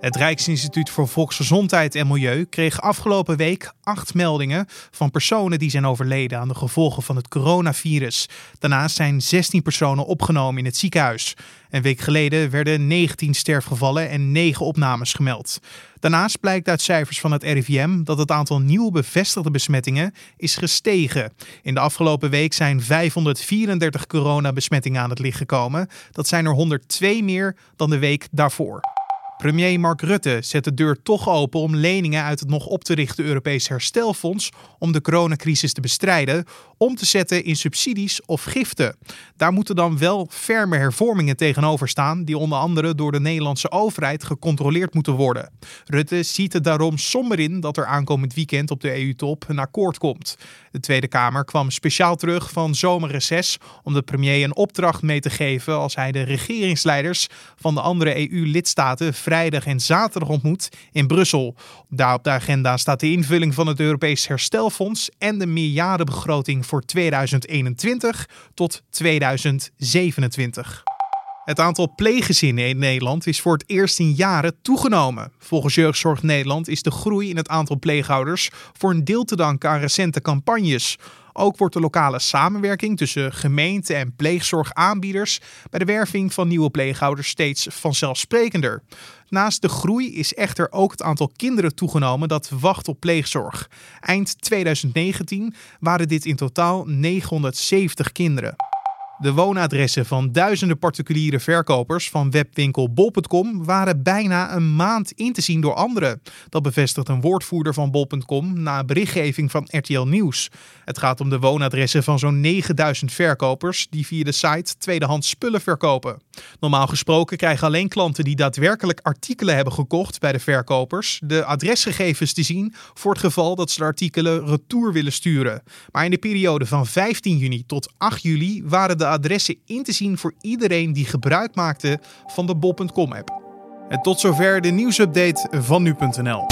Het Rijksinstituut voor Volksgezondheid en Milieu kreeg afgelopen week acht meldingen van personen die zijn overleden aan de gevolgen van het coronavirus. Daarnaast zijn 16 personen opgenomen in het ziekenhuis. Een week geleden werden 19 sterfgevallen en 9 opnames gemeld. Daarnaast blijkt uit cijfers van het RIVM dat het aantal nieuw bevestigde besmettingen is gestegen. In de afgelopen week zijn 534 coronabesmettingen aan het licht gekomen. Dat zijn er 102 meer dan de week daarvoor. Premier Mark Rutte zet de deur toch open om leningen uit het nog op te richten Europees herstelfonds om de coronacrisis te bestrijden, om te zetten in subsidies of giften. Daar moeten dan wel ferme hervormingen tegenover staan, die onder andere door de Nederlandse overheid gecontroleerd moeten worden. Rutte ziet het daarom somber in dat er aankomend weekend op de EU-top een akkoord komt. De Tweede Kamer kwam speciaal terug van zomerreces om de premier een opdracht mee te geven als hij de regeringsleiders van de andere EU-lidstaten vrijdag en zaterdag ontmoet in Brussel. Daar op de agenda staat de invulling van het Europees Herstelfonds en de meerjarenbegroting voor 2021 tot 2027. Het aantal pleeggezinnen in Nederland is voor het eerst in jaren toegenomen. Volgens Jeugdzorg Nederland is de groei in het aantal pleegouders voor een deel te danken aan recente campagnes. Ook wordt de lokale samenwerking tussen gemeente en pleegzorgaanbieders bij de werving van nieuwe pleegouders steeds vanzelfsprekender. Naast de groei is echter ook het aantal kinderen toegenomen dat wacht op pleegzorg. Eind 2019 waren dit in totaal 970 kinderen. De woonadressen van duizenden particuliere verkopers van webwinkel bol.com waren bijna een maand in te zien door anderen. Dat bevestigt een woordvoerder van bol.com na berichtgeving van RTL Nieuws. Het gaat om de woonadressen van zo'n 9000 verkopers die via de site tweedehands spullen verkopen. Normaal gesproken krijgen alleen klanten die daadwerkelijk artikelen hebben gekocht bij de verkopers de adresgegevens te zien voor het geval dat ze de artikelen retour willen sturen. Maar in de periode van 15 juni tot 8 juli waren de adressen in te zien voor iedereen die gebruik maakte van de bol.com app. En tot zover de nieuwsupdate van nu.nl.